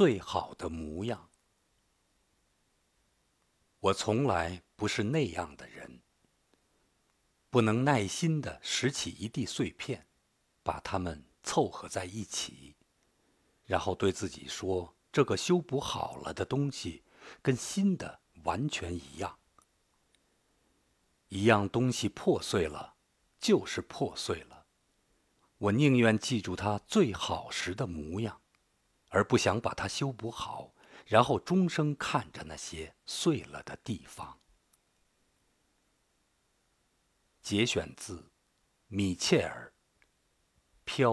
最好的模样。我从来不是那样的人，不能耐心的拾起一地碎片，把它们凑合在一起，然后对自己说：“这个修补好了的东西，跟新的完全一样。”一样东西破碎了，就是破碎了。我宁愿记住它最好时的模样，而不想把它修补好，然后终生看着那些碎了的地方。节选自米切尔《飘》。